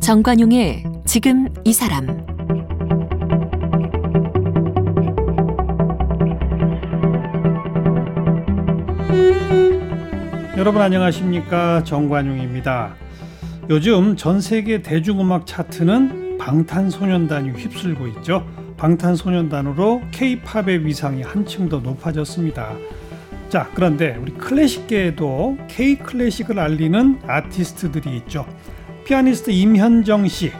정관용의 지금 이 사람 여러분 안녕하십니까 정관용입니다. 요즘 전 세계 대중음악 차트는 방탄소년단이 휩쓸고 있죠. 방탄소년단으로 K-팝의 위상이 한층 더 높아졌습니다. 자, 그런데 우리 클래식계에도 K 클래식을 알리는 아티스트들이 있죠. 피아니스트 임현정 씨,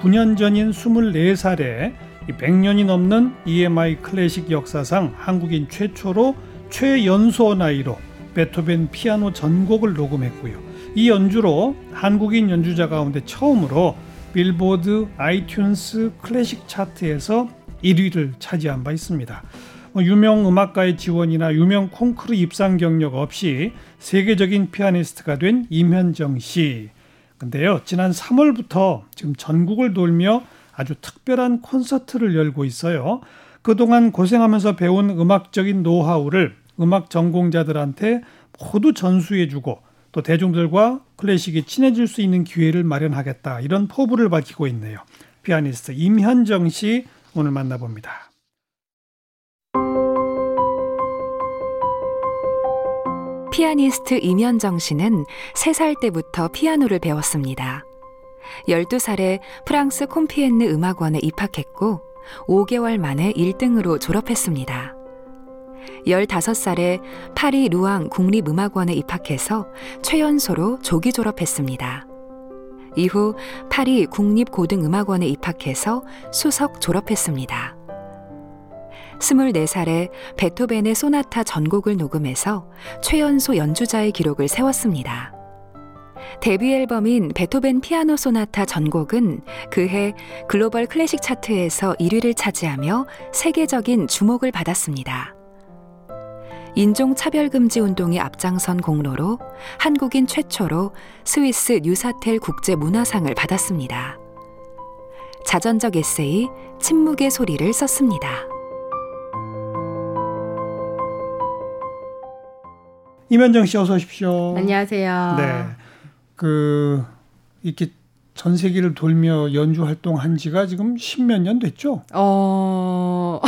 9년 전인 24살에 100년이 넘는 EMI 클래식 역사상 한국인 최초로 최연소 나이로 베토벤 피아노 전곡을 녹음했고요. 이 연주로 한국인 연주자 가운데 처음으로 빌보드 아이튠스 클래식 차트에서 1위를 차지한 바 있습니다. 뭐 유명 음악가의 지원이나 유명 콩쿠르 입상 경력 없이 세계적인 피아니스트가 된 임현정 씨. 근데요, 지난 3월부터 지금 전국을 돌며 아주 특별한 콘서트를 열고 있어요. 그동안 고생하면서 배운 음악적인 노하우를 음악 전공자들한테 모두 전수해주고 또 대중들과 클래식이 친해질 수 있는 기회를 마련하겠다 이런 포부를 밝히고 있네요. 피아니스트 임현정 씨 오늘 만나봅니다. 피아니스트 임현정 씨는 3살 때부터 피아노를 배웠습니다. 12살에 프랑스 콤피엔느 음악원에 입학했고 5개월 만에 1등으로 졸업했습니다. 15살에 파리 루앙 국립음악원에 입학해서 최연소로 조기 졸업했습니다. 이후 파리 국립고등음악원에 입학해서 수석 졸업했습니다. 24살에 베토벤의 소나타 전곡을 녹음해서 최연소 연주자의 기록을 세웠습니다. 데뷔 앨범인 베토벤 피아노 소나타 전곡은 그해 글로벌 클래식 차트에서 1위를 차지하며 세계적인 주목을 받았습니다. 인종차별금지 운동에 앞장선 공로로 한국인 최초로 스위스 뉴사텔 국제문화상을 받았습니다. 자전적 에세이 침묵의 소리를 썼습니다. 이면정 씨 어서 오십시오. 안녕하세요. 네. 그 이렇게 전 세계를 돌며 연주 활동한 지가 지금 십몇 년 됐죠? 어.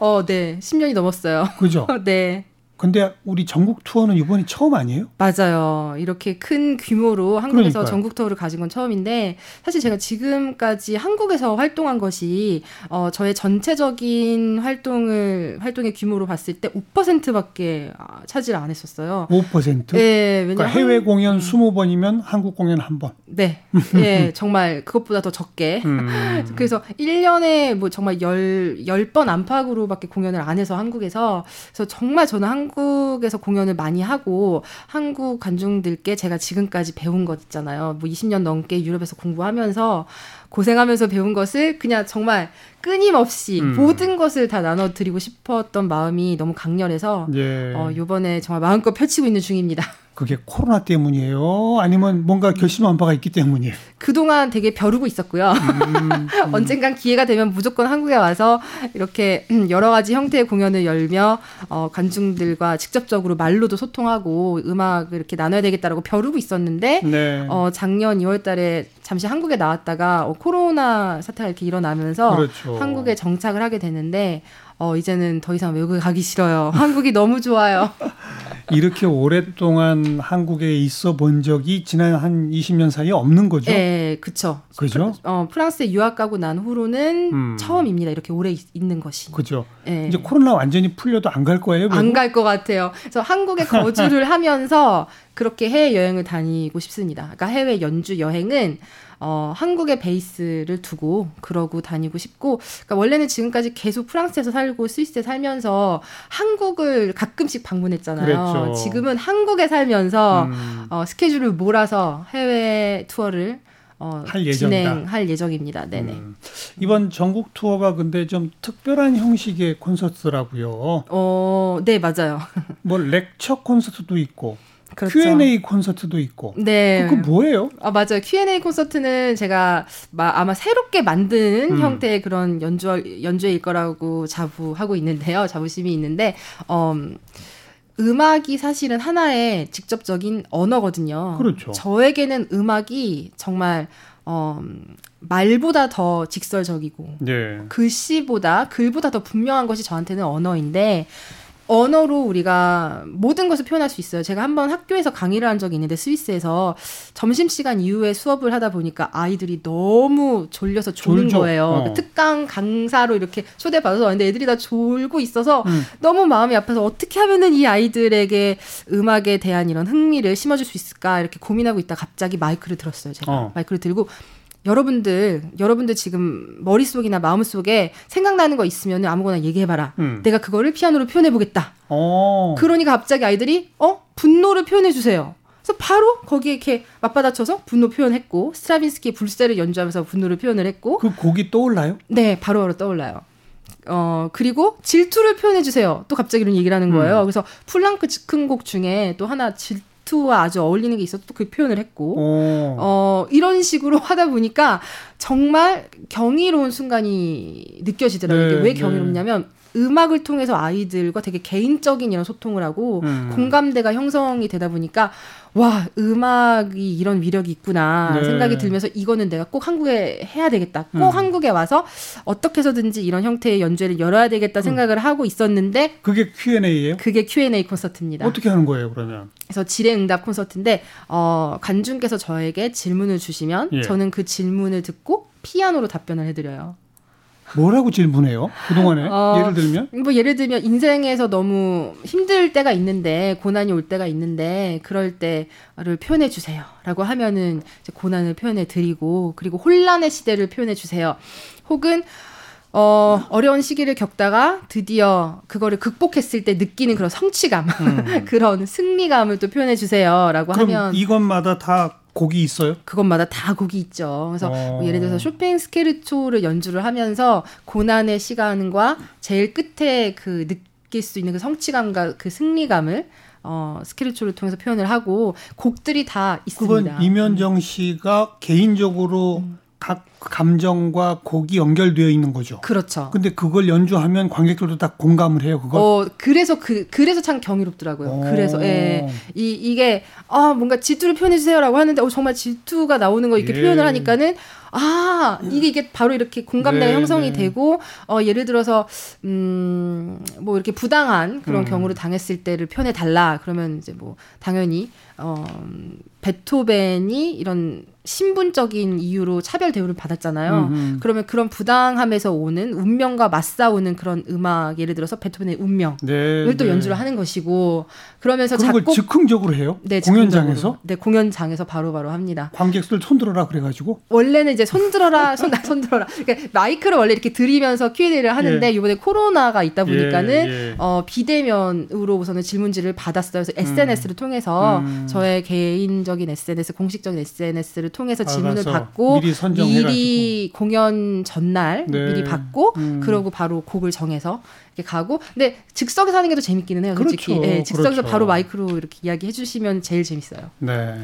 어, 네. 10년이 넘었어요. 그죠? 네. 근데 우리 전국 투어는 이번이 처음 아니에요? 맞아요. 이렇게 큰 규모로 한국에서 그러니까요. 전국 투어를 가진 건 처음인데 사실 제가 지금까지 한국에서 활동한 것이 어 저의 전체적인 활동을 활동의 규모로 봤을 때 5%밖에 차지를 안 했었어요. 5%? 네, 그러니까 해외 공연 20번이면 한국 공연 한 번. 네. 네, 정말 그것보다 더 적게. 음. 그래서 1년에 뭐 정말 10, 10번 안팎으로밖에 공연을 안 해서 한국에서 그래서 정말 저는 한 한국에서 공연을 많이 하고 한국 관중들께 제가 지금까지 배운 것 있잖아요. 뭐 20년 넘게 유럽에서 공부하면서 고생하면서 배운 것을 그냥 정말 끊임없이 음. 모든 것을 다 나눠드리고 싶었던 마음이 너무 강렬해서 예. 어, 요번에 정말 마음껏 펼치고 있는 중입니다. 그게 코로나 때문이에요? 아니면 뭔가 결심한 바가 있기 때문이에요? 그동안 되게 벼르고 있었고요. 음, 음. 언젠간 기회가 되면 무조건 한국에 와서 이렇게 여러 가지 형태의 공연을 열며 어, 관중들과 직접적으로 말로도 소통하고 음악을 이렇게 나눠야 되겠다라고 벼르고 있었는데 네. 어, 작년 2월 달에 잠시 한국에 나왔다가 어, 코로나 사태가 이렇게 일어나면서 그렇죠. 한국에 정착을 하게 되는데 어, 이제는 더 이상 외국에 가기 싫어요. 한국이 너무 좋아요. 이렇게 오랫동안 한국에 있어 본 적이 지난 한 20년 사이에 없는 거죠? 네, 그쵸. 그죠? 어, 프랑스에 유학 가고 난 후로는 음. 처음입니다. 이렇게 오래 있, 는 것이. 그죠. 네. 이제 코로나 완전히 풀려도 안 갈 거예요? 안 갈 것 같아요. 그래서 한국에 거주를 하면서 그렇게 해외 여행을 다니고 싶습니다. 그러니까 해외 연주 여행은 어, 한국의 베이스를 두고 그러고 다니고 싶고, 그러니까 원래는 지금까지 계속 프랑스에서 살고 스위스에 살면서 한국을 가끔씩 방문했잖아요. 그랬죠. 지금은 한국에 살면서 음. 어, 스케줄을 몰아서 해외 투어를 어, 할 진행할 예정입니다. 네네. 음. 이번 전국 투어가 근데 좀 특별한 형식의 콘서트라고요. 어, 네 맞아요. 뭐 렉처 콘서트도 있고 그렇죠. Q&A 콘서트도 있고. 네. 그 뭐예요? 아 맞아요. Q&A 콘서트는 제가 아마 새롭게 만든 음. 형태의 그런 연주 연주일 거라고 자부하고 있는데요. 자부심이 있는데 어, 음악이 사실은 하나의 직접적인 언어거든요. 그렇죠. 저에게는 음악이 정말 어, 말보다 더 직설적이고 네. 글씨보다 글보다 더 분명한 것이 저한테는 언어인데 언어로 우리가 모든 것을 표현할 수 있어요. 제가 한번 학교에서 강의를 한 적이 있는데 스위스에서 점심시간 이후에 수업을 하다 보니까 아이들이 너무 졸려서 졸는 졸죠. 거예요. 어. 그 특강 강사로 이렇게 초대받아서 왔는데 애들이 다 졸고 있어서 음. 너무 마음이 아파서 어떻게 하면은 이 아이들에게 음악에 대한 이런 흥미를 심어줄 수 있을까 이렇게 고민하고 있다 갑자기 마이크를 들었어요. 제가 어. 마이크를 들고 여러분들, 여러분들 지금 머릿속이나 마음속에 생각나는 거 있으면 아무거나 얘기해 봐라. 음. 내가 그거를 피아노로 표현해 보겠다. 어. 그러니까 갑자기 아이들이, 어? 분노를 표현해 주세요. 그래서 바로 거기에 이렇게 맞받아쳐서 분노 표현했고, 스트라빈스키 불새를 연주하면서 분노를 표현을 했고. 그 곡이 떠올라요? 네, 바로바로 바로 떠올라요. 어, 그리고 질투를 표현해 주세요. 또 갑자기 이런 얘기를 하는 거예요. 음. 그래서 풀랑크 즉흥곡 중에 또 하나 질, 와 아주 어울리는 게 있어서 또 그 표현을 했고 오. 어 이런 식으로 하다 보니까 정말 경이로운 순간이 느껴지더라고요. 네, 이게 왜 네. 경이롭냐면 네. 음악을 통해서 아이들과 되게 개인적인 이런 소통을 하고 음. 공감대가 형성이 되다 보니까 와 음악이 이런 위력이 있구나 네. 생각이 들면서 이거는 내가 꼭 한국에 해야 되겠다 꼭 음. 한국에 와서 어떻게 해서든지 이런 형태의 연주회를 열어야 되겠다 음. 생각을 음. 하고 있었는데 그게 Q&A예요? 그게 Q&A 콘서트입니다. 어떻게 하는 거예요 그러면? 그래서 질의응답 콘서트인데 어, 관중께서 저에게 질문을 주시면 예. 저는 그 질문을 듣고 피아노로 답변을 해드려요. 뭐라고 질문해요? 그동안에 어, 예를 들면 뭐 예를 들면 인생에서 너무 힘들 때가 있는데 고난이 올 때가 있는데 그럴 때를 표현해 주세요라고 하면은 고난을 표현해 드리고 그리고 혼란의 시대를 표현해 주세요. 혹은 어, 어려운 시기를 겪다가 드디어 그거를 극복했을 때 느끼는 그런 성취감, 음. 그런 승리감을 또 표현해 주세요라고 하면 이것마다 다 곡이 있어요? 그것마다 다 곡이 있죠. 그래서 뭐 예를 들어서 쇼팽 스케르초를 연주를 하면서 고난의 시간과 제일 끝에 그 느낄 수 있는 그 성취감과 그 승리감을 어, 스케르초를 통해서 표현을 하고 곡들이 다 있습니다. 그건 이면정 씨가 개인적으로 음. 각 감정과 곡이 연결되어 있는 거죠. 그렇죠. 근데 그걸 연주하면 관객들도 다 공감을 해요. 그거. 어, 그래서 그 그래서 참 경이롭더라고요. 오. 그래서 예. 이 이게 아, 뭔가 질투를 표현해 주세요라고 하는데 어, 정말 질투가 나오는 거 이렇게 예. 표현을 하니까는 아, 이게 이게 바로 이렇게 공감대가 네, 형성이 네. 되고 어 예를 들어서 음뭐 이렇게 부당한 그런 음. 경우를 당했을 때를 표현해 달라. 그러면 이제 뭐 당연히 어 베토벤이 이런 신분적인 이유로 차별 대우를 받았잖아요. 음음. 그러면 그런 부당함에서 오는 운명과 맞싸우는 그런 음악 예를 들어서 베토벤의 운명을 네, 또 네. 연주를 하는 것이고 그러면서 작곡 즉흥적으로 해요? 네, 공연장에서? 네, 공연장에서 바로바로 바로 합니다. 관객들 손들어라 그래가지고 원래는 이제 손들어라 손 손들어라 그러니까 마이크를 원래 이렇게 들이면서 Q&A를 하는데 예. 이번에 코로나가 있다 보니까는 예, 예. 어, 비대면으로 우선은 질문지를 받았어요. 그래서 SNS를 음. 통해서 음. 저의 개인적인 SNS 공식적인 SNS를 통해서 질문을 받고 미리, 미리 공연 전날 네. 미리 받고 음. 그러고 바로 곡을 정해서 이렇게 가고. 근데 즉석에서 하는 게 더 재밌기는 해요 솔직히. 그렇죠. 네, 즉석에서 그렇죠. 바로 마이크로 이렇게 이야기해 주시면 제일 재밌어요. 네.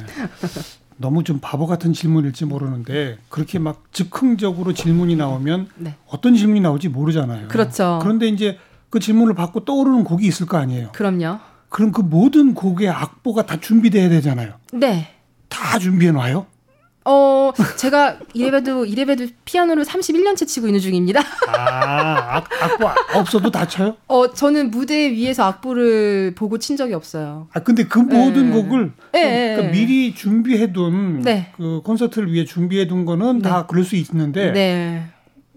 너무 좀 바보 같은 질문일지 모르는데 그렇게 막 즉흥적으로 질문이 나오면 네. 어떤 질문이 나올지 모르잖아요. 그렇죠. 그런데 이제 그 질문을 받고 떠오르는 곡이 있을 거 아니에요. 그럼요. 그럼 그 모든 곡의 악보가 다 준비돼야 되잖아요. 네. 다 준비해 놔요 어, 제가 이래봬도 이래봬도 피아노를 31년째 치고 있는 중입니다. 아, 악, 악보 없어도 다 쳐요? 어, 저는 무대 위에서 악보를 보고 친 적이 없어요. 아, 근데 그 모든 네. 곡을 네. 그러니까 미리 준비해둔 네. 그 콘서트를 위해 준비해둔 거는 다 네. 그럴 수 있는데 네.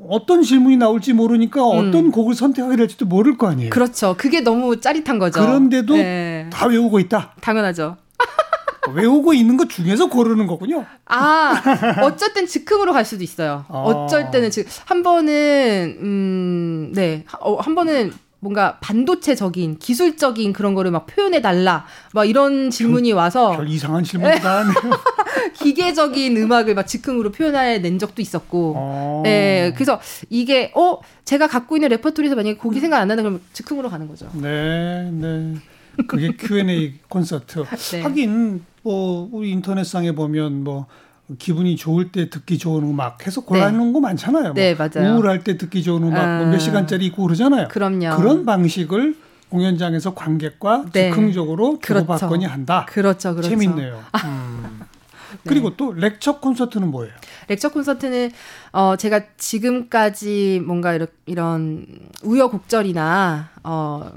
어떤 질문이 나올지 모르니까 음. 어떤 곡을 선택하게 될지도 모를 거 아니에요. 그렇죠. 그게 너무 짜릿한 거죠. 그런데도 네. 다 외우고 있다. 당연하죠. 외우고 있는 것 중에서 고르는 거군요. 아, 땐 즉흥으로 갈 수도 있어요. 아. 어쩔 때는 즉, 한 번은, 음, 네. 어, 한 번은 뭔가 반도체적인 기술적인 그런 거를 막 표현해 달라 막 이런 질문이 와서 별 이상한 질문다 하네요. 기계적인 음악을 막 즉흥으로 표현해 낸 적도 있었고, 어. 네, 그래서 이게 어 제가 갖고 있는 레퍼토리에서 만약에 곡이 생각 안 나는 그러면 즉흥으로 가는 거죠. 네, 네. 그게 Q&A 콘서트. 네. 하긴 뭐 우리 인터넷상에 보면 뭐 기분이 좋을 때 듣기 좋은 음악 해서 골라놓은 네. 거 많잖아요. 뭐 네, 맞아요. 우울할 때 듣기 좋은 음악 아, 뭐몇 시간짜리 있고 그러잖아요. 그럼요. 그런 방식을 공연장에서 관객과 네. 즉흥적으로 주고받거니 그렇죠. 한다. 그렇죠, 그렇죠. 재밌네요. 음. 그리고 네. 또 렉처 콘서트는 뭐예요? 렉처 콘서트는 어 제가 지금까지 뭔가 이런, 이런 우여곡절이나 어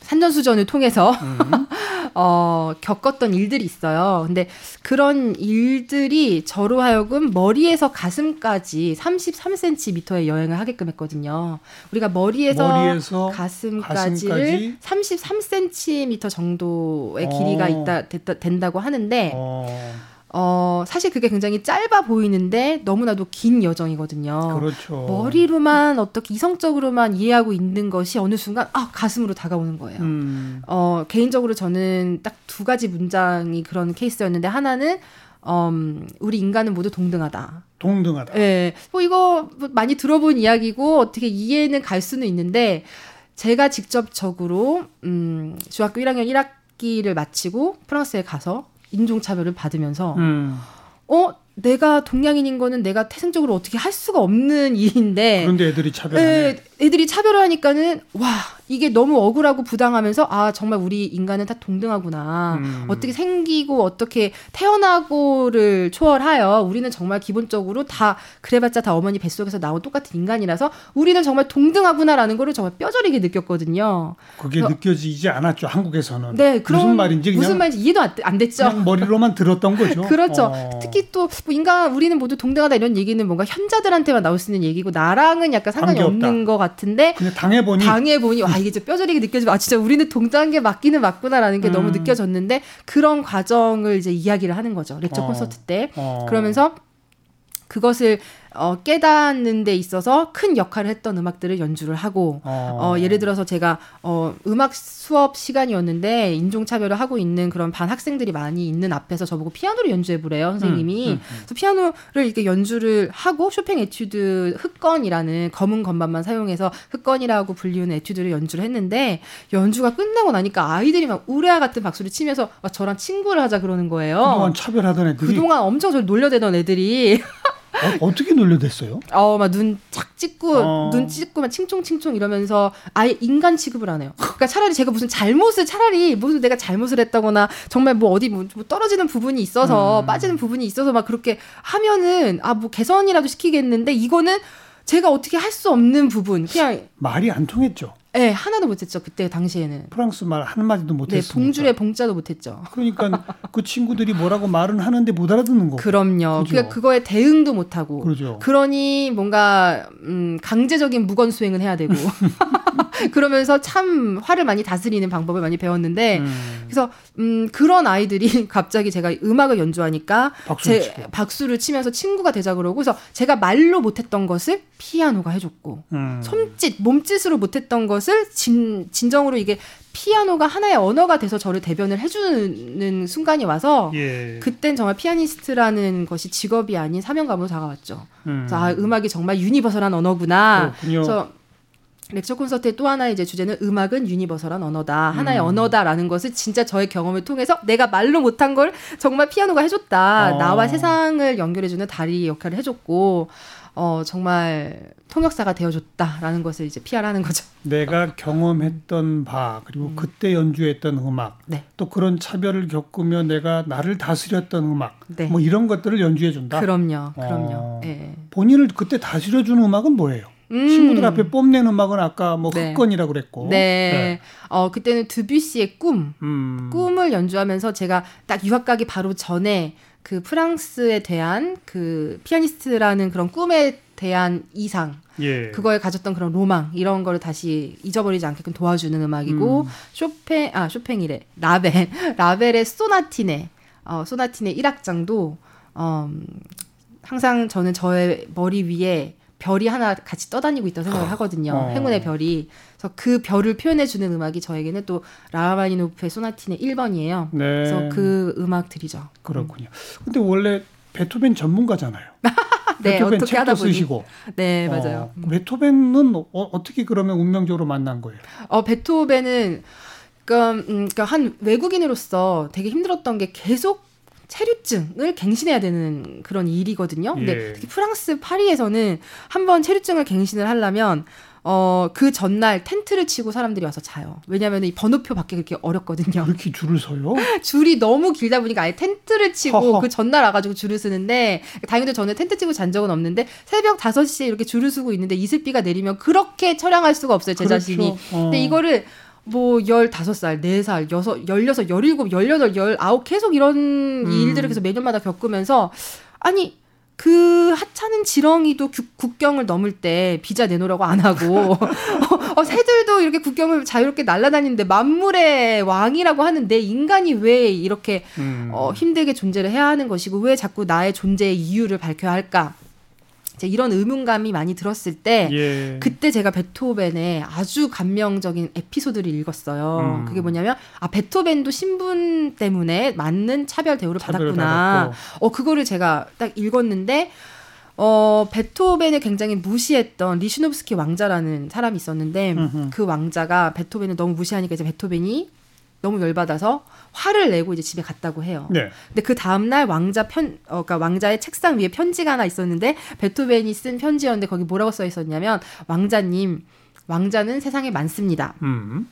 산전수전을 통해서 음. 어 겪었던 일들이 있어요. 근데 그런 일들이 저로 하여금 머리에서 가슴까지 33cm의 여행을 하게끔 했거든요. 우리가 머리에서, 머리에서 가슴까지를 가슴까지? 33cm 정도의 길이가 어. 있다 됐다, 된다고 하는데 어. 어, 사실 그게 굉장히 짧아 보이는데 너무나도 긴 여정이거든요. 그렇죠. 머리로만 어떻게 이성적으로만 이해하고 있는 것이 어느 순간 아, 가슴으로 다가오는 거예요. 음. 어, 개인적으로 저는 딱 두 가지 문장이 그런 케이스였는데 하나는 음, 우리 인간은 모두 동등하다. 동등하다. 예. 네. 뭐 이거 많이 들어본 이야기고 어떻게 이해는 갈 수는 있는데 제가 직접적으로 음, 중학교 1학년 1학기를 마치고 프랑스에 가서 인종차별을 받으면서 음. 어 내가 동양인인 거는 내가 태생적으로 어떻게 할 수가 없는 일인데 그런데 애들이 차별하네. 애들이 차별을 하니까는 와 이게 너무 억울하고 부당하면서 아 정말 우리 인간은 다 동등하구나 음. 어떻게 생기고 어떻게 태어나고를 초월하여 우리는 정말 기본적으로 다 그래봤자 다 어머니 뱃속에서 나온 똑같은 인간이라서 우리는 정말 동등하구나라는 거를 정말 뼈저리게 느꼈거든요. 그게 느껴지지 않았죠 한국에서는. 네, 그런, 무슨 말인지 무슨 말인지 이해도 안, 안 됐죠. 머리로만 들었던 거죠. 그렇죠. 어. 특히 또 뭐 인간 우리는 모두 동등하다 이런 얘기는 뭔가 현자들한테만 나올 수 있는 얘기고 나랑은 약간 상관이 없는 것 같 은데 그냥 당해보니 당해보니 와 이게 좀 뼈저리게 느껴지고 아 진짜 우리는 동등한 맞기는 맞구나라는 게 음. 너무 느껴졌는데 그런 과정을 이제 이야기를 하는 거죠 lecture 어. 콘서트 때 어. 그러면서 그것을 어, 깨닫는 데 있어서 큰 역할을 했던 음악들을 연주를 하고 어. 어, 예를 들어서 제가 어, 음악 수업 시간이었는데 인종차별을 하고 있는 그런 반 학생들이 많이 있는 앞에서 저보고 피아노를 연주해 보래요 선생님이 음, 음, 음. 그래서 피아노를 이렇게 연주를 하고 쇼팽 에튜드 흑건이라는 검은 건반만 사용해서 흑건이라고 불리우는 에튜드를 연주를 했는데 연주가 끝나고 나니까 아이들이 막 우레아 같은 박수를 치면서 막 저랑 친구를 하자 그러는 거예요 그동안 차별하던 애들이 그동안 엄청 저를 놀려대던 애들이 어, 떻게 놀려댔어요? 어, 막 눈 착 찍고 어. 눈 찍고 막 칭총칭총 이러면서 아예 인간 취급을 안 해요. 그러니까 차라리 제가 무슨 잘못을 차라리 무슨 내가 잘못을 했다거나 정말 뭐 어디 뭐, 뭐 떨어지는 부분이 있어서 음. 빠지는 부분이 있어서 막 그렇게 하면은 아 뭐 개선이라도 시키겠는데 이거는 제가 어떻게 할 수 없는 부분 그냥 말이 안 통했죠. 네, 하나도 못했죠. 그때 당시에는. 프랑스 말 한마디도 못했어요. 네, 봉줄에 봉자도 못했죠. 그러니까 그 친구들이 뭐라고 말은 하는데 못 알아듣는 거. 그럼요. 그죠? 그러니까 그거에 대응도 못하고. 그러죠. 그러니 뭔가 음, 강제적인 무건 수행은 해야 되고. 그러면서 참 화를 많이 다스리는 방법을 많이 배웠는데 음. 그래서 음, 그런 아이들이 갑자기 제가 음악을 연주하니까 박수를, 제, 박수를 치면서 친구가 되자 그러고 그래서 제가 말로 못했던 것을 피아노가 해줬고 음. 손짓 몸짓으로 못했던 것을 진, 진정으로 이게 피아노가 하나의 언어가 돼서 저를 대변을 해주는 순간이 와서 예. 그땐 정말 피아니스트라는 것이 직업이 아닌 사명감으로 다가왔죠. 음. 그래서 아, 음악이 정말 universal한 언어구나. 그렇군요. 그래서 lecture 콘서트의 또 하나의 이제 주제는 음악은 universal한 언어다. 하나의 음. 언어다라는 것을 진짜 저의 경험을 통해서 내가 말로 못한 걸 정말 피아노가 해줬다. 어. 나와 세상을 연결해주는 다리 역할을 해줬고, 어, 정말 통역사가 되어줬다라는 것을 이제 PR하는 거죠. 내가 경험했던 바, 그리고 음. 그때 연주했던 음악, 네. 또 그런 차별을 겪으며 내가 나를 다스렸던 음악, 네. 뭐 이런 것들을 연주해준다. 그럼요, 그럼요. 어. 네. 본인을 그때 다스려주는 음악은 뭐예요? 음. 친구들 앞에 뽐낸 음악은 아까 뭐 네. 흑건이라고 그랬고. 네. 네. 어, 그때는 드뷔시의 꿈. 음. 꿈을 연주하면서 제가 딱 유학 가기 바로 전에 그 프랑스에 대한 그 피아니스트라는 그런 꿈에 대한 이상. 예. 그거에 가졌던 그런 로망 이런 거를 다시 잊어버리지 않게끔 도와주는 음악이고 음. 쇼팽 아 쇼팽이래 라벨 라벨의 소나티네 어 소나티네 1악장도 어 항상 저는 저의 머리 위에 별이 하나 같이 떠다니고 있다고 생각을 하거든요. 어. 행운의 별이. 그래서 그 별을 표현해 주는 음악이 저에게는 또 라마니노프의 소나티네 1번이에요. 네. 그래서 그 음악들이죠. 그렇군요. 근데 원래 베토벤 전문가잖아요. 네, 베토벤 어떻게 하다 보니. 쓰시고. 네, 맞아요. 어, 베토벤은 어, 떻게 그러면 운명적으로 만난 거예요? 어, 베토벤은 그러니까, 음, 그러니까 한 외국인으로서 되게 힘들었던 게 계속 체류증을 갱신해야 되는 그런 일이거든요. 근데 예. 프랑스 파리에서는 한번 체류증을 갱신을 하려면 어, 그 전날 텐트를 치고 사람들이 와서 자요. 왜냐하면 이 번호표 받기 그렇게 어렵거든요. 그렇게 줄을 서요? 줄이 너무 길다 보니까 아예 텐트를 치고 허허. 그 전날 와가지고 줄을 쓰는데 다행히도 저는 텐트 치고 잔 적은 없는데 새벽 5시에 이렇게 줄을 서고 있는데 이슬비가 내리면 그렇게 처량할 수가 없어요. 제 그렇죠. 자신이. 어. 근데 이거를 뭐 15살, 4살, 6, 16, 17, 18, 19 계속 이런 음. 일들을 계속 매년마다 겪으면서 아니 그 하찮은 지렁이도 구, 국경을 넘을 때 비자 내놓으라고 안 하고 어, 새들도 이렇게 국경을 자유롭게 날아다니는데 만물의 왕이라고 하는데 인간이 왜 이렇게 음. 어, 힘들게 존재를 해야 하는 것이고 왜 자꾸 나의 존재의 이유를 밝혀야 할까? 이제 이런 의문감이 많이 들었을 때 예. 그때 제가 베토벤의 아주 감명적인 에피소드를 읽었어요. 음. 그게 뭐냐면 아 베토벤도 신분 때문에 맞는 차별 대우를 받았구나. 받았고. 어 그거를 제가 딱 읽었는데 어, 베토벤을 굉장히 무시했던 리슈노브스키 왕자라는 사람이 있었는데 음흠. 그 왕자가 베토벤을 너무 무시하니까 이제 베토벤이 너무 열받아서 화를 내고 이제 집에 갔다고 해요. 네. 근데 그 다음 날 왕자 편, 어, 그러니까 왕자의 책상 위에 편지가 하나 있었는데 베토벤이 쓴 편지였는데 거기 뭐라고 써 있었냐면 왕자님, 왕자는 세상에 많습니다. 음.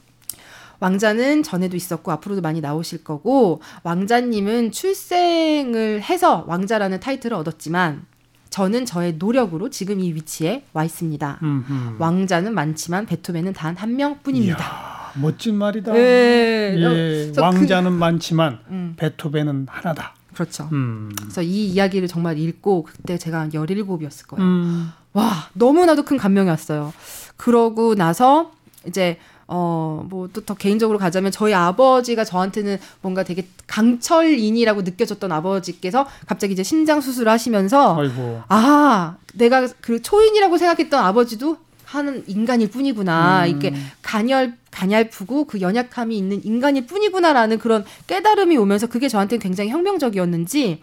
왕자는 전에도 있었고 앞으로도 많이 나오실 거고 왕자님은 출생을 해서 왕자라는 타이틀을 얻었지만 저는 저의 노력으로 지금 이 위치에 와 있습니다. 음흠. 왕자는 많지만 베토벤은 단 한 명뿐입니다. 이야. 멋진 말이다. 네. 예, 그 왕자는 그, 많지만 음. 베토벤은 하나다. 그렇죠. 음. 그래서 이 이야기를 정말 읽고 그때 제가 17이었을 거예요. 음. 와, 너무나도 큰 감명이 왔어요. 그러고 나서 이제 어, 뭐, 또 더 개인적으로 가자면 저희 아버지가 저한테는 뭔가 되게 강철인이라고 느껴졌던 아버지께서 갑자기 이제 심장 수술을 하시면서 아이고. 아, 내가 그 초인이라고 생각했던 아버지도 하는 인간일 뿐이구나. 음. 이게 간열 가냘프고 그 연약함이 있는 인간일 뿐이구나라는 그런 깨달음이 오면서 그게 저한테는 굉장히 혁명적이었는지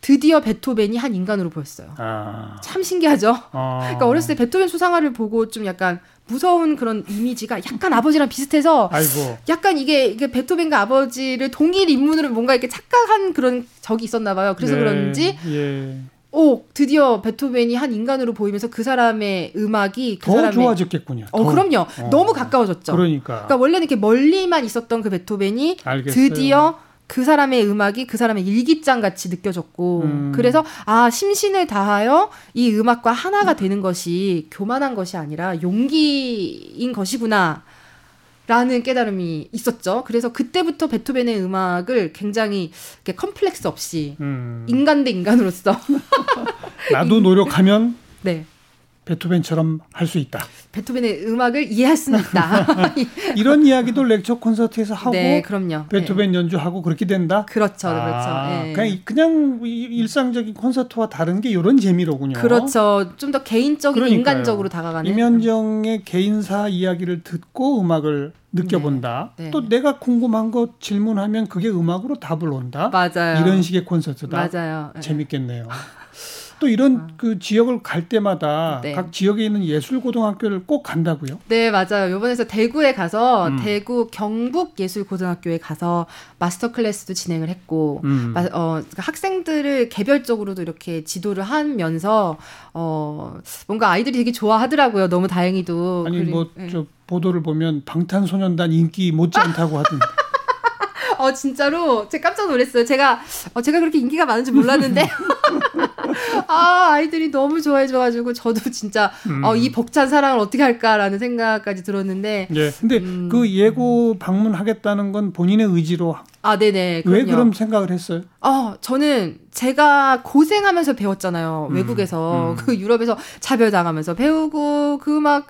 드디어 베토벤이 한 인간으로 보였어요. 아. 참 신기하죠. 아. 그러니까 어렸을 때 베토벤 수상화를 보고 좀 약간 무서운 그런 이미지가 약간 아버지랑 비슷해서 아이고. 약간 이게 이게 베토벤과 아버지를 동일 인물으로 뭔가 이렇게 착각한 그런 적이 있었나 봐요. 그래서 네. 그런지 예. 오 드디어 베토벤이 한 인간으로 보이면서 그 사람의 음악이 그 더 사람의 좋아졌겠군요. 어 더. 그럼요. 어. 너무 가까워졌죠. 그러니까. 그러니까 원래는 이렇게 멀리만 있었던 그 베토벤이 알겠어요. 드디어 그 사람의 음악이 그 사람의 일기장 같이 느껴졌고 음. 그래서 아 심신을 다하여 이 음악과 하나가 되는 것이 교만한 것이 아니라 용기인 것이구나. 라는 깨달음이 있었죠. 그래서 그때부터 베토벤의 음악을 굉장히 컴플렉스 없이 음. 인간 대 인간으로서 나도 노력하면 네. 베토벤처럼 할 수 있다. 베토벤의 음악을 이해할 수는 있다. 이런 이야기도 렉처 콘서트에서 하고 네, 그럼요. 베토벤 네. 연주하고 그렇게 된다. 그렇죠, 아, 그렇죠. 네. 그냥 그냥 일상적인 콘서트와 다른 게 이런 재미로군요. 그렇죠. 좀 더 개인적인 그러니까요. 인간적으로 다가가는. 이면정의 개인사 이야기를 듣고 음악을 느껴본다. 네, 네. 또 내가 궁금한 거 질문하면 그게 음악으로 답을 온다. 맞아요. 이런 식의 콘서트다. 맞아요. 네. 재밌겠네요. 또 이런 아. 그 지역을 갈 때마다 네. 각 지역에 있는 예술 고등학교를 꼭 간다고요? 네, 맞아요. 요번에서 대구에 가서 음. 대구 경북 예술 고등학교에 가서 마스터 클래스도 진행을 했고 음. 어, 그러니까 학생들을 개별적으로도 이렇게 지도를 하면서 어, 뭔가 아이들이 되게 좋아하더라고요. 너무 다행히도. 아니 뭐저 네. 보도를 보면 방탄소년단 인기 못지않다고 하던데. 어 진짜로 제가 깜짝 놀랐어요. 제가 어 제가 그렇게 인기가 많은지 몰랐는데 아 아이들이 너무 좋아해줘가지고 저도 진짜 음. 어 이 벅찬 사랑을 어떻게 할까라는 생각까지 들었는데. 예. 근데 음. 그 예고 방문하겠다는 건 본인의 의지로. 아 네네. 그럼요. 왜 그럼 생각을 했어요? 어 저는 제가 고생하면서 배웠잖아요. 음. 외국에서 음. 그 유럽에서 차별당하면서 배우고 그 막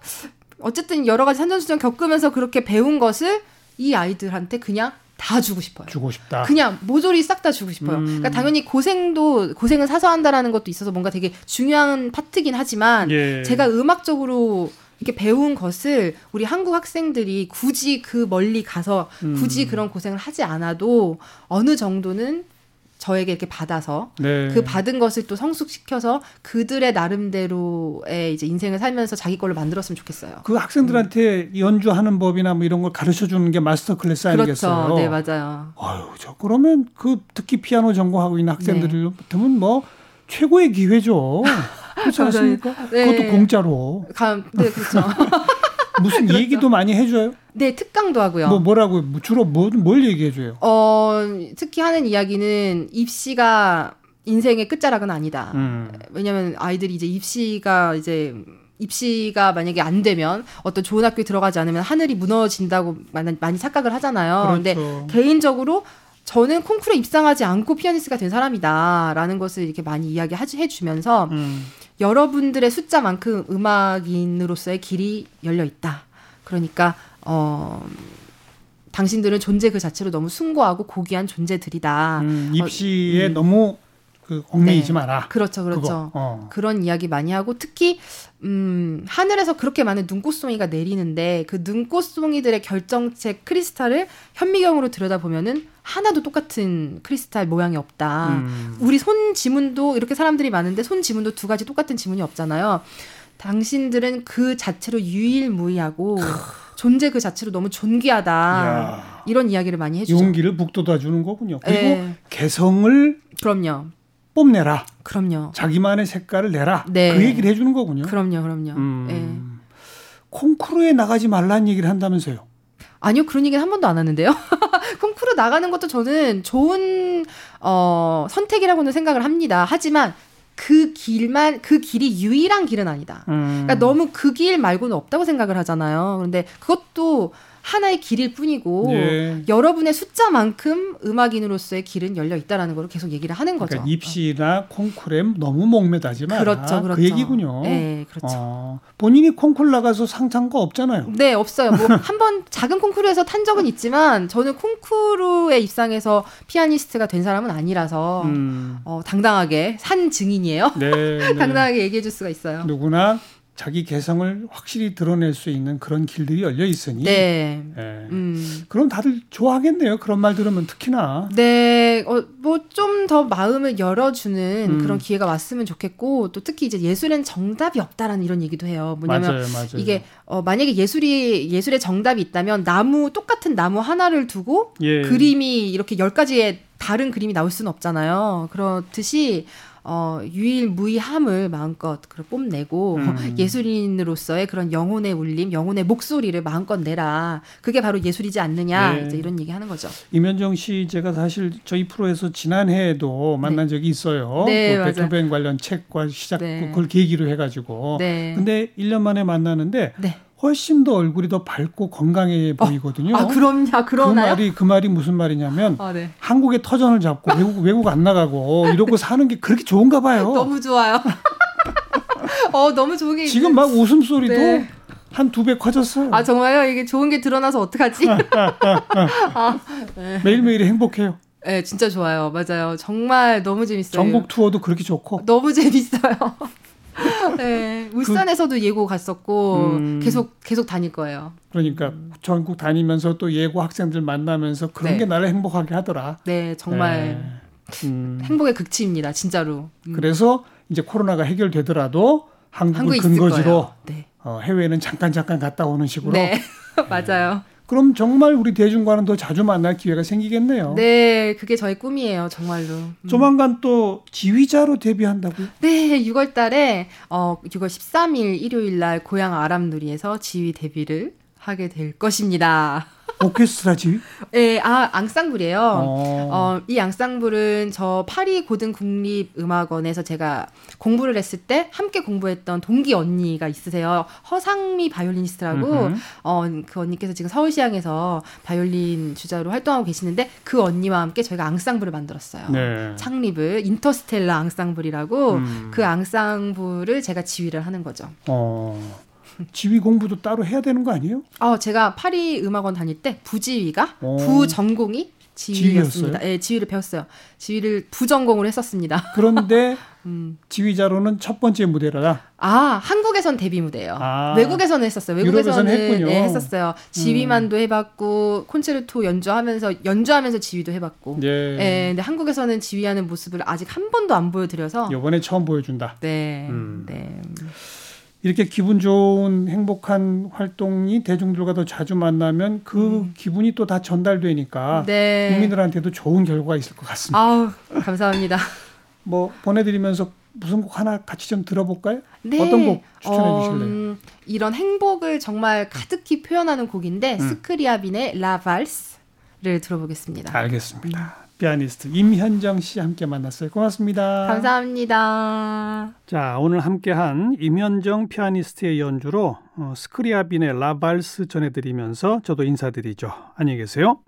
어쨌든 여러 가지 산전수전 겪으면서 그렇게 배운 것을 이 아이들한테 그냥 다 주고 싶어요. 주고 싶다. 그냥 모조리 싹 다 주고 싶어요. 음. 그러니까 당연히 고생도 고생을 사서 한다라는 것도 있어서 뭔가 되게 중요한 파트긴 하지만 예. 제가 음악적으로 이렇게 배운 것을 우리 한국 학생들이 굳이 그 멀리 가서 굳이 음. 그런 고생을 하지 않아도 어느 정도는 저에게 이렇게 받아서 네. 그 받은 것을 또 성숙시켜서 그들의 나름대로의 이제 인생을 살면서 자기 걸로 만들었으면 좋겠어요. 그 학생들한테 연주하는 법이나 뭐 이런 걸 가르쳐 주는 게 마스터 클래스 아니겠어요? 그렇죠. 네, 맞아요. 아유, 저 그러면 그 특히 피아노 전공하고 있는 학생들 같으면 뭐 최고의 기회죠. 그렇지. 않습니까? 네. 그것도 공짜로. 감, 네, 그렇죠. 무슨 얘기도 많이 해줘요? 네, 특강도 하고요. 뭐 뭐라고 뭐 주로 뭐, 뭘 얘기해 줘요? 어, 특히 하는 이야기는 입시가 인생의 끝자락은 아니다. 음. 왜냐면 아이들이 이제 입시가 이제 입시가 만약에 안 되면 어떤 좋은 학교에 들어가지 않으면 하늘이 무너진다고 많이, 많이 착각을 하잖아요. 근데 그렇죠. 개인적으로 저는 콩쿠르에 입상하지 않고 피아니스트가 된 사람이다라는 것을 이렇게 많이 이야기해 주면서 음. 여러분들의 숫자만큼 음악인으로서의 길이 열려 있다. 그러니까 어 당신들은 존재 그 자체로 너무 숭고하고 고귀한 존재들이다. 음, 입시에 음. 너무 그 얽매이지 네. 마라. 그렇죠, 그렇죠. 어. 그런 이야기 많이 하고 특히 음, 하늘에서 그렇게 많은 눈꽃송이가 내리는데 그 눈꽃송이들의 결정체 크리스탈을 현미경으로 들여다 보면은 하나도 똑같은 크리스탈 모양이 없다. 음. 우리 손 지문도 이렇게 사람들이 많은데 손 지문도 두 가지 똑같은 지문이 없잖아요. 당신들은 그 자체로 유일무이하고 존재 그 자체로 너무 존귀하다. 야, 이런 이야기를 많이 해주죠. 용기를 북돋아 주는 거군요. 그리고 네, 개성을 그럼요. 뽐내라. 그럼요. 자기만의 색깔을 내라. 네. 그 얘기를 해주는 거군요. 그럼요, 그럼요. 음. 예. 콩쿠르에 나가지 말라는 얘기를 한다면서요. 아니요, 그런 얘기는 한 번도 안 하는데요. 콩쿠르 나가는 것도 저는 좋은 어, 선택이라고는 생각을 합니다. 하지만 그 길만 그 길이 유일한 길은 아니다. 음. 그러니까 너무 그 길 말고는 없다고 생각을 하잖아요. 그런데 그것도 하나의 길일 뿐이고 예. 여러분의 숫자만큼 음악인으로서의 길은 열려 있다라는 걸 계속 얘기를 하는 거죠. 그러니까 입시나 콩쿠르에 너무 목매다지 마라. 그렇죠, 그렇죠. 그 얘기군요. 네, 그렇죠. 어, 본인이 콩쿠르 나가서 상탄 거 없잖아요. 네, 없어요. 뭐 한 번 작은 콩쿠르에서 탄 적은 있지만 저는 콩쿠르에 입상해서 피아니스트가 된 사람은 아니라서 음. 어, 당당하게 산 증인이에요. 네, 네. 당당하게 얘기해 줄 수가 있어요. 누구나 자기 개성을 확실히 드러낼 수 있는 그런 길들이 열려 있으니. 네. 예. 음. 그럼 다들 좋아하겠네요. 그런 말 들으면 특히나. 네, 어, 뭐 좀 더 마음을 열어주는 음. 그런 기회가 왔으면 좋겠고 또 특히 이제 예술엔 정답이 없다라는 이런 얘기도 해요. 뭐냐면 맞아요, 맞아요. 이게 어, 만약에 예술이 예술에 정답이 있다면 나무 똑같은 나무 하나를 두고 예. 그림이 이렇게 열 가지의 다른 그림이 나올 수는 없잖아요. 그렇듯이 어, 유일무이함을 마음껏 그 뽐내고 음. 예술인으로서의 그런 영혼의 울림, 영혼의 목소리를 마음껏 내라. 그게 바로 예술이지 않느냐. 네. 이제 이런 얘기 하는 거죠. 임현정 씨 제가 사실 저희 프로에서 지난해에도 만난 적이 있어요. 네, 그. 베토벤 관련 책과 시작 네. 그걸 계기로 해가지고. 네. 근데 1년 만에 만나는데 네. 훨씬 더 얼굴이 더 밝고 건강해 보이거든요. 아, 그럼요. 그 그러나요? 말이 그 말이 무슨 말이냐면 아, 네. 한국의 터전을 잡고 외국 외국 안 나가고 이러고 사는 게 그렇게 좋은가 봐요. 너무 좋아요. 어, 너무 좋은 게 지금 막 웃음소리도 네. 한두 배 커졌어요. 아, 정말요? 이게 좋은 게 드러나서 어떡하지? 아, 네. 매일매일이 행복해요. 네, 진짜 좋아요. 맞아요. 정말 너무 재밌어요. 전국 투어도 그렇게 좋고. 너무 재밌어요. 네, 울산에서도 예고 갔었고 그 음. 계속 계속 다닐 거예요. 그러니까 전국 다니면서 또 예고 학생들 만나면서 그런 네. 게 나를 행복하게 하더라. 네, 정말 네. 음, 행복의 극치입니다, 진짜로. 음. 그래서 이제 코로나가 해결되더라도 한국을 근거지로. 네, 어, 해외는 잠깐 잠깐 갔다 오는 식으로. 네, 맞아요. 그럼 정말 우리 대중과는 더 자주 만날 기회가 생기겠네요. 네, 그게 저의 꿈이에요, 정말로. 음. 조만간 또 지휘자로 데뷔한다고요? 네, 6월 달에 어 6월 13일 일요일 날 고향 아람누리에서 지휘 데뷔를 하게 될 것입니다. 오케스트라 지휘? 예, 아, 앙상블이에요. 어. 어, 이 앙상블은 저 파리 고등 국립 음악원에서 제가 공부를 했을 때 함께 공부했던 동기 언니가 있으세요. 허상미 바이올리니스트라고 음흠. 어, 그 언니께서 지금 서울시향에서 바이올린 주자로 활동하고 계시는데 그 언니와 함께 저희가 앙상블을 만들었어요. 네. 창립을 인터스텔라 앙상블이라고 음. 그 앙상블을 제가 지휘를 하는 거죠. 어. 지휘 공부도 따로 해야 되는 거 아니에요? 어, 제가 파리 음악원 다닐 때 부지휘가 오. 부전공이 지휘였습니다. 예, 지휘를 배웠어요. 지휘를 부전공을 했었습니다. 그런데 음. 지휘자로는 첫 번째 무대라. 아 한국에선 데뷔 무대예요. 아. 외국에서는 했었어요. 외국에서는 했군요. 음. 네, 했었어요. 지휘만도 해봤고 콘체르토 연주하면서 연주하면서 지휘도 해봤고. 예. 예, 근데 한국에서는 지휘하는 모습을 아직 한 번도 안 보여드려서. 이번에 처음 보여준다. 네, 음. 네. 이렇게 기분 좋은 행복한 활동이 대중들과 더 자주 만나면 그 기분이 또 다 전달되니까 음. 네. 국민들한테도 좋은 결과가 있을 것 같습니다. 아우 감사합니다. 뭐 보내드리면서 무슨 곡 하나 같이 좀 들어볼까요? 네. 어떤 곡 추천해 어, 주실래요? 음, 이런 행복을 정말 가득히 표현하는 곡인데 음. 스크리아빈의 라발스를 들어보겠습니다. 알겠습니다. 피아니스트 임현정 씨 함께 만났어요. 고맙습니다. 감사합니다. 자, 오늘 함께한 임현정 피아니스트의 연주로 어, 스크리아빈의 라발스 전해드리면서 저도 인사드리죠. 안녕히 계세요.